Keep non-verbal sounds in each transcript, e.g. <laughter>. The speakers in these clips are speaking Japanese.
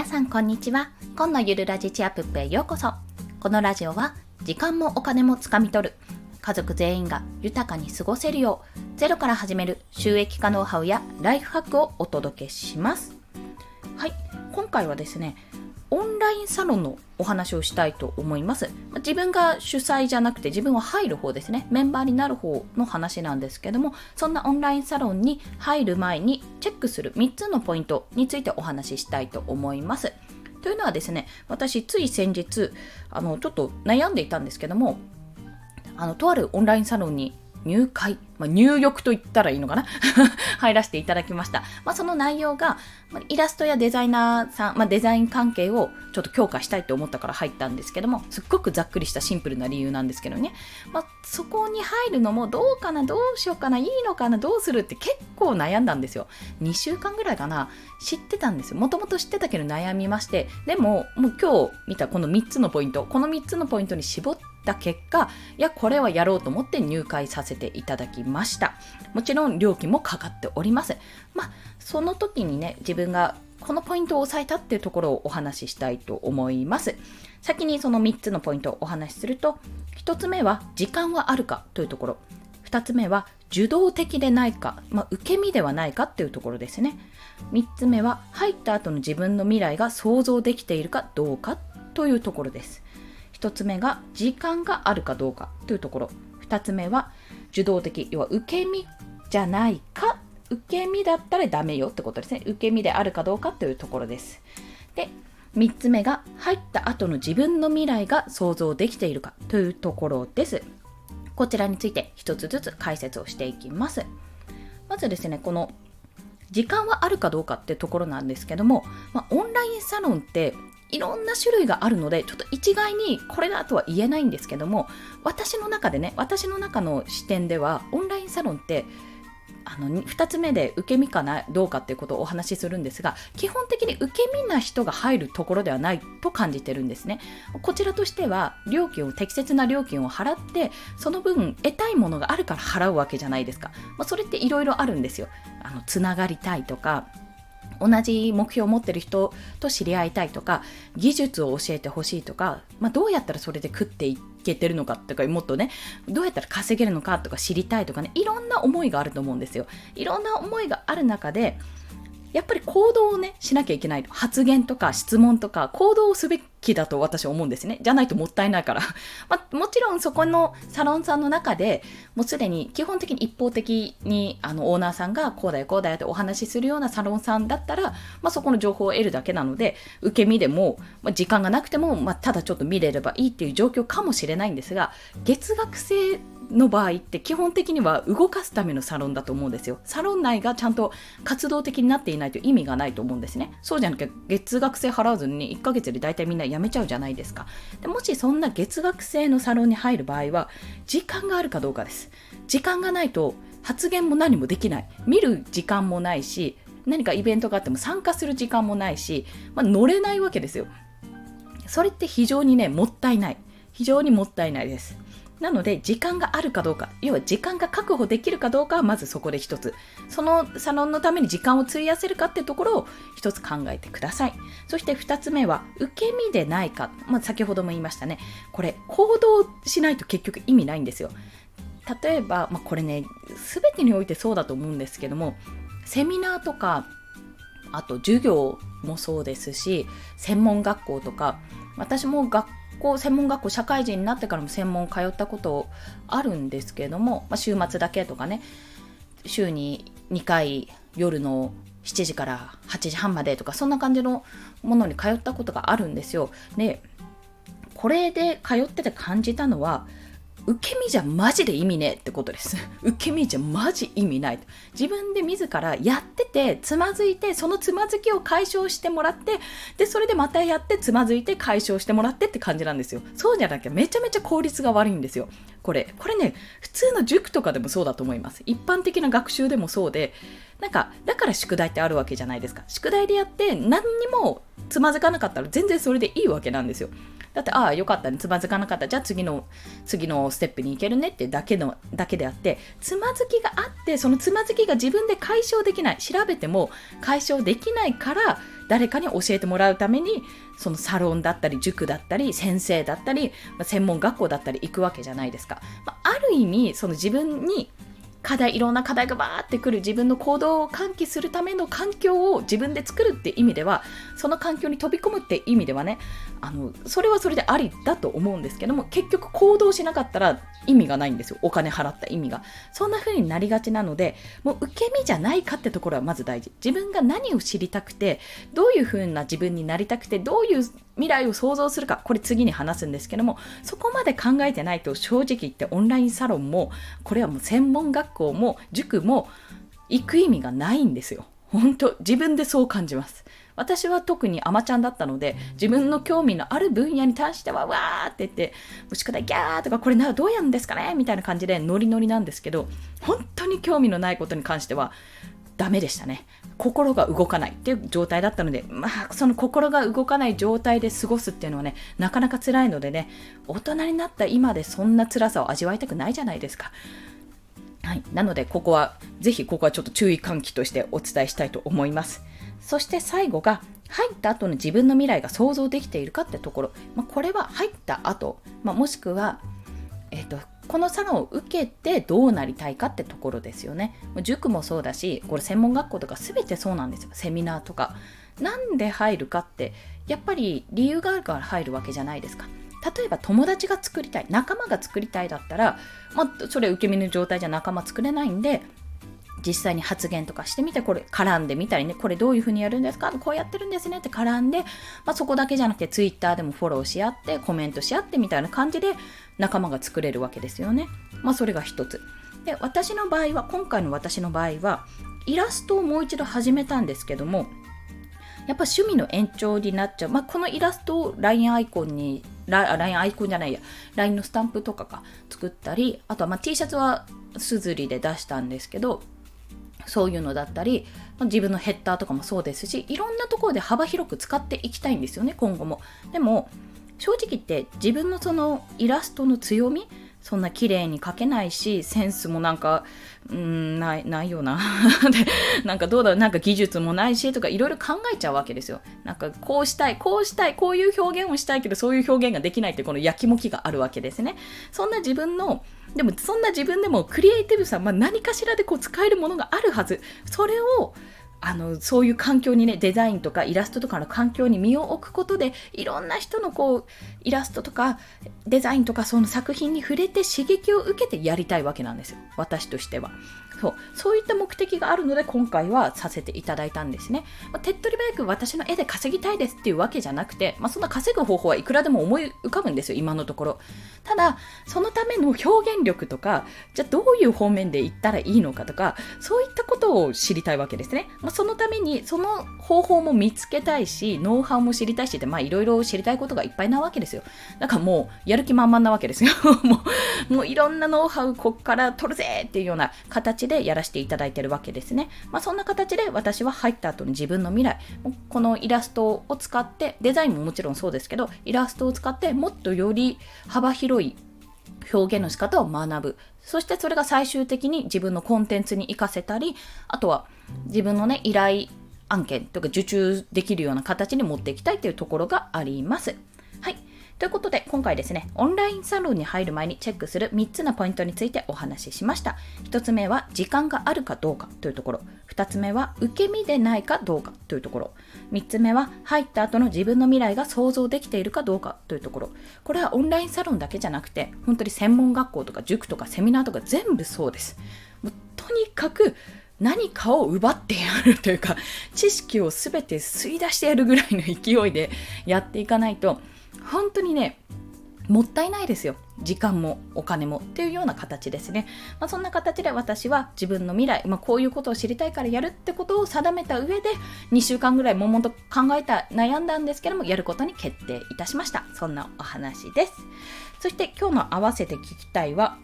皆さんこんにちは。今のゆるラジチアップへようこそ。このラジオは時間もお金もつかみ取る。家族全員が豊かに過ごせるようゼロから始める収益化ノウハウやライフハックをお届けします。はい。今回はですねオンラインサロンのお話をしたいと思います。自分が主催じゃなくて自分は入る方ですね。メンバーになる方の話なんですけども、そんなオンラインサロンに入る前にチェックする3つのポイントについてお話ししたいと思います。というのはですね、私つい先日、あの、ちょっと悩んでいたんですけども、あの、とあるオンラインサロンに入会、まあ、入浴と言ったらいいのかな？<laughs> 入らせていただきました。まあ、その内容が、まあ、イラストやデザイナーさん、まあ、デザイン関係をちょっと強化したいと思ったから入ったんですけども、すっごくざっくりしたシンプルな理由なんですけどね。まあ、そこに入るのもどうかな、どうしようかな、いいのかな、どうするって結構悩んだんですよ。2週間ぐらいかな、知ってたんですよ。もともと知ってたけど悩みまして、でも、もう今日見たこの3つのポイント、この3つのポイントに絞ってた結果いやこれはやろうと思って入会させていただきました。もちろん料金もかかっております。まあその時にね自分がこのポイントを押さえたっていうところをお話ししたいと思います。先にその3つのポイントをお話しすると1つ目は時間はあるかというところ。2つ目は受動的でないか、まあ、受け身ではないかっていうところですね。3つ目は入った後の自分の未来が想像できているかどうかというところです。1つ目が時間があるかどうかというところ。2つ目は受動的要は受け身じゃないか受け身だったらダメよってことですね。受け身であるかどうかというところです。で3つ目が入った後の自分の未来が想像できているかというところです。こちらについて1つずつ解説をしていきます。まずですねこの時間はあるかどうかってところなんですけども、まあ、オンラインサロンっていろんな種類があるのでちょっと一概にこれだとは言えないんですけども私の中でね私の中の視点ではオンラインサロンってあの 2, つ目で受け身かなどうかっていうことをお話しするんですが基本的に受け身な人が入るところではないと感じてるんですね。こちらとしては料金を適切な料金を払ってその分得たいものがあるから払うわけじゃないですか、まあ、それっていろいろあるんですよ。あのつながりたいとか同じ目標を持ってる人と知り合いたいとか技術を教えてほしいとか、まあ、どうやったらそれで食っていけてるのかとかもっとねどうやったら稼げるのかとか知りたいとかねいろんな思いがあると思うんですよ。いろんな思いがある中でやっぱり行動をね、しなきゃいけない。発言とか質問とか行動をすべきだと私は思うんですね。じゃないともったいないから。<laughs> まあ、もちろんそこのサロンさんの中でもうすでに基本的に一方的にあのオーナーさんがこうだよこうだよってお話しするようなサロンさんだったら、まあ、そこの情報を得るだけなので、受け身でも、まあ、時間がなくても、まあ、ただちょっと見れればいいっていう状況かもしれないんですが、月額制の場合って基本的には動かすためのサロンだと思うんですよ。サロン内がちゃんと活動的になっていないと意味がないと思うんですね。そうじゃなきゃ月額制払わずに1ヶ月で大体みんな辞めちゃうじゃないですか。でもしそんな月額制のサロンに入る場合は時間があるかどうかです。時間がないと発言も何もできない。見る時間もないし、何かイベントがあっても参加する時間もないし、まあ、乗れないわけですよ。それって非常にね、もったいない。非常にもったいないです。なので時間があるかどうか要は時間が確保できるかどうかはまずそこで一つ。そのサロンのために時間を費やせるかっていうところを一つ考えてください。そして二つ目は受け身でないか、まあ、先ほども言いましたね。これ行動しないと結局意味ないんですよ。例えば、まあ、これね全てにおいてそうだと思うんですけどもセミナーとかあと授業もそうですし専門学校とか私も学校専門学校社会人になってからも専門通ったことあるんですけれども、まあ、週末だけとかね週に2回夜の7時から8時半までとかそんな感じのものに通ったことがあるんですよ。でこれで通ってて感じたのは受け身じゃマジで意味ねえってことです。<laughs> 受け身じゃマジ意味ない。自分で自らやってて、つまずいて、そのつまずきを解消してもらって、で、それでまたやって、つまずいて解消してもらってって感じなんですよ。そうじゃなきゃめちゃめちゃ効率が悪いんですよ。これ。これね、普通の塾とかでもそうだと思います。一般的な学習でもそうで、なんか、だから宿題ってあるわけじゃないですか。宿題でやって何にもつまずかなかったら全然それでいいわけなんですよ。だって、ああ、よかったね、つまずかなかった。じゃあ次の、次のステップに行けるねってだけの、だけであって、つまずきがあって、そのつまずきが自分で解消できない。調べても解消できないから、誰かに教えてもらうためにそのサロンだったり塾だったり先生だったり、まあ、専門学校だったり行くわけじゃないですか、まあ、ある意味その自分に課題いろんな課題がバーってくる自分の行動を喚起するための環境を自分で作るって意味ではその環境に飛び込むって意味ではねあのそれはそれでありだと思うんですけども結局行動しなかったら意味がないんですよ。お金払った意味が。そんな風になりがちなのでもう受け身じゃないかってところはまず大事。自分が何を知りたくてどういう風な自分になりたくてどういう未来を想像するかこれ次に話すんですけどもそこまで考えてないと正直言ってオンラインサロンもこれはもう専門学校も塾も行く意味がないんですよ。本当自分でそう感じます。私は特にアマちゃんだったので自分の興味のある分野に対してはわーって言って宿題ギャーとかこれならどうやるんですかねみたいな感じでノリノリなんですけど本当に興味のないことに関してはダメでしたね心が動かないっていう状態だったので、まあ、その心が動かない状態で過ごすっていうのはね、なかなか辛いのでね、大人になった今でそんな辛さを味わいたくないじゃないですか。はい、なので、ここは、ぜひここはちょっと注意喚起としてお伝えしたいと思います。そして最後が、入った後の自分の未来が想像できているかってところ、まあ、これは入った後、まあ、もしくは、えっ、ー、と、このサロンを受けてどうなりたいかってところですよね。塾もそうだし、これ専門学校とか全てそうなんですよ。セミナーとか。なんで入るかって、やっぱり理由があるから入るわけじゃないですか。例えば友達が作りたい、仲間が作りたいだったら、まあ、それ受け身の状態じゃ仲間作れないんで、実際に発言とかしてみて、これ絡んでみたりね、これどういうふうにやるんですか？こうやってるんですねって絡んで、まあ、そこだけじゃなくて Twitter でもフォローし合って、コメントし合ってみたいな感じで仲間が作れるわけですよね。まあ、それが一つ。で、私の場合は、今回の私の場合は、イラストをもう一度始めたんですけども、やっぱ趣味の延長になっちゃう。まあ、このイラストを LINE アイコンに、LINE アイコンじゃないや、LINE のスタンプとかが作ったり、あとはま T シャツはすずりで出したんですけど、そういうのだったり、自分のヘッダーとかもそうですし、いろんなところで幅広く使っていきたいんですよね、今後も。でも、正直言って自分のそのイラストの強みそんな綺麗に描けないし、センスもなんか、うん、ない、ないよな。<laughs> で、なんかどうだろう、なんか技術もないし、とかいろいろ考えちゃうわけですよ。なんかこうしたい、こうしたい、こういう表現をしたいけど、そういう表現ができないってこのやきもきがあるわけですね。そんな自分の、でもそんな自分でもクリエイティブさ、まあ、何かしらでこう使えるものがあるはず。それを、あのそういう環境にねデザインとかイラストとかの環境に身を置くことでいろんな人のこうイラストとかデザインとかその作品に触れて刺激を受けてやりたいわけなんですよ私としては。そう。そういった目的があるので今回はさせていただいたんですね、まあ、手っ取り早く私の絵で稼ぎたいですっていうわけじゃなくて、まあ、そんな稼ぐ方法はいくらでも思い浮かぶんですよ今のところ。ただそのための表現力とかじゃあどういう方面で行ったらいいのかとかそういったことを知りたいわけですね、まあ、そのためにその方法も見つけたいしノウハウも知りたいしっていろいろ知りたいことがいっぱいなわけですよ。だからもうやる気満々なわけですよ。<laughs> もうもういろんなノウハウこっから取るぜっていうような形でやらせていただいてるわけですね。まあ、そんな形で私は入った後に自分の未来、このイラストを使って、デザインももちろんそうですけど、イラストを使ってもっとより幅広い表現の仕方を学ぶ。そしてそれが最終的に自分のコンテンツに活かせたり、あとは自分のね、依頼案件とか受注できるような形に持っていきたいというところがあります。ということで、今回ですね、オンラインサロンに入る前にチェックする3つのポイントについてお話ししました。1つ目は、時間があるかどうかというところ。2つ目は、受け身でないかどうかというところ。3つ目は、入った後の自分の未来が想像できているかどうかというところ。これはオンラインサロンだけじゃなくて、本当に専門学校とか塾とかセミナーとか全部そうです。もうとにかく、何かを奪ってやるというか、知識を全て吸い出してやるぐらいの勢いでやっていかないと、本当にねもったいないですよ時間もお金もっていうような形ですね、まあ、そんな形で私は自分の未来、まあ、こういうことを知りたいからやるってことを定めた上で2週間ぐらい悶々と考えた悩んだんですけどもやることに決定いたしましたそんなお話ですそして今日の合わせて聞きたいは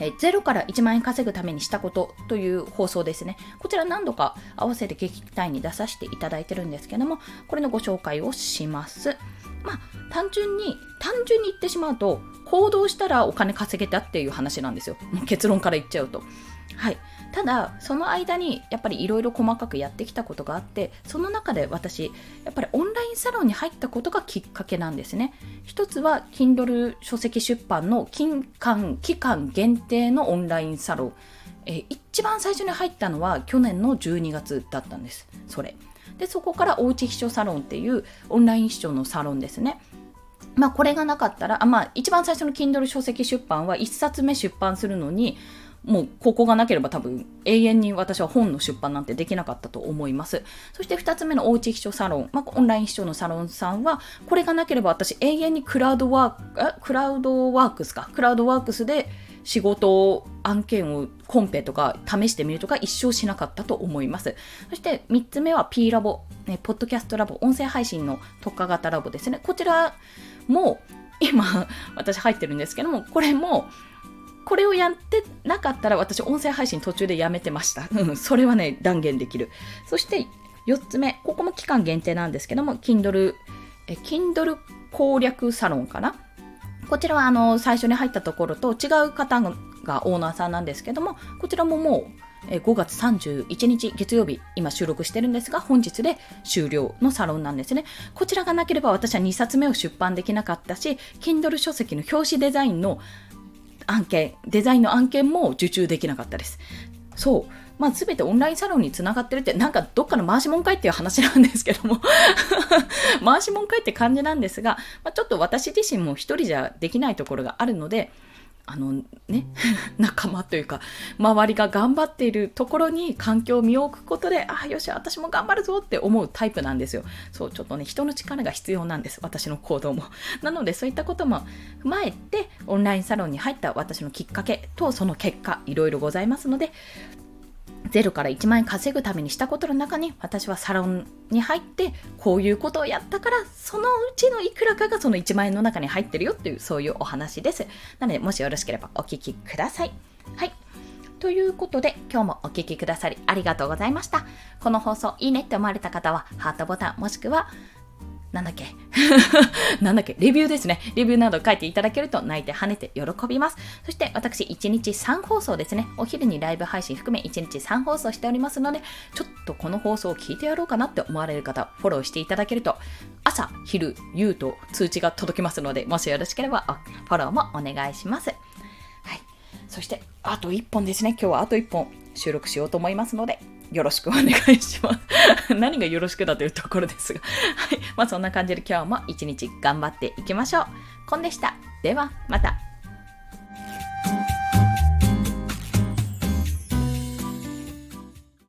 え0から1万円稼ぐためにしたことという放送ですね。こちら何度か合わせて聞きたいに出させていただいてるんですけども、これのご紹介をします。まあ、単純に、単純に言ってしまうと、行動したらお金稼げたっていう話なんですよ。<laughs> 結論から言っちゃうと。はい。ただその間にやっぱりいろいろ細かくやってきたことがあってその中で私やっぱりオンラインサロンに入ったことがきっかけなんですね一つは Kindle 書籍出版の期間期間限定のオンラインサロンえ一番最初に入ったのは去年の12月だったんですそれでそこからおうち秘書サロンっていうオンライン秘書のサロンですね。まあこれがなかったらあまあ一番最初の Kindle 書籍出版は1冊目出版するのにもうここがなければ多分永遠に私は本の出版なんてできなかったと思います。そして2つ目のおうち秘書サロン、まあ、オンライン秘書のサロンさんは、これがなければ私永遠にクラウドワーク、クラウドワークスか、クラウドワークスで仕事案件をコンペとか試してみるとか一生しなかったと思います。そして3つ目は P ラボ、ね、ポッドキャストラボ、音声配信の特化型ラボですね。こちらも今 <laughs> 私入ってるんですけども、これもこれをやってなかったら私音声配信途中でやめてました。<laughs> それはね、断言できる。そして4つ目、ここも期間限定なんですけども、Kindle、Kindle 攻略サロンかな？こちらはあの最初に入ったところと違う方がオーナーさんなんですけども、こちらももう5月31日月曜日、今収録してるんですが、本日で終了のサロンなんですね。こちらがなければ私は2冊目を出版できなかったし、Kindle 書籍の表紙デザインの案件、デザインの案件も受注できなかったです。そう。まあ、全てオンラインサロンにつながってるって、なんかどっかの回しもんかいっていう話なんですけども <laughs> 回しもんかいって感じなんですが、まあ、ちょっと私自身も一人じゃできないところがあるので、あのね、<laughs> 仲間というか、周りが頑張っているところに環境を見置くことで、ああ、よし、私も頑張るぞって思うタイプなんですよ。そう、ちょっとね、人の力が必要なんです。私の行動も。<laughs> なので、そういったことも踏まえて、オンラインサロンに入った私のきっかけと、その結果、いろいろございますので、0から1万円稼ぐためにしたことの中に私はサロンに入ってこういうことをやったからそのうちのいくらかがその1万円の中に入ってるよっていうそういうお話です。なのでもしよろしければお聞きください。はい。ということで今日もお聴きくださりありがとうございました。この放送いいねって思われた方はハートボタンもしくはなんだっけ？<laughs> なんだっけ？レビューですね。レビューなど書いていただけると泣いて跳ねて喜びます。そして私1日3放送ですね。お昼にライブ配信含め1日3放送しておりますので、ちょっとこの放送を聞いてやろうかなって思われる方、フォローしていただけると、朝、昼、夕と通知が届きますので、もしよろしければフォローもお願いします。はい。そして、あと1本ですね。今日はあと1本収録しようと思いますので、よろしくお願いします。<laughs> 何がよろしくだというところですが。はい。まあそんな感じで今日も一日頑張っていきましょう。コンでした。では、また。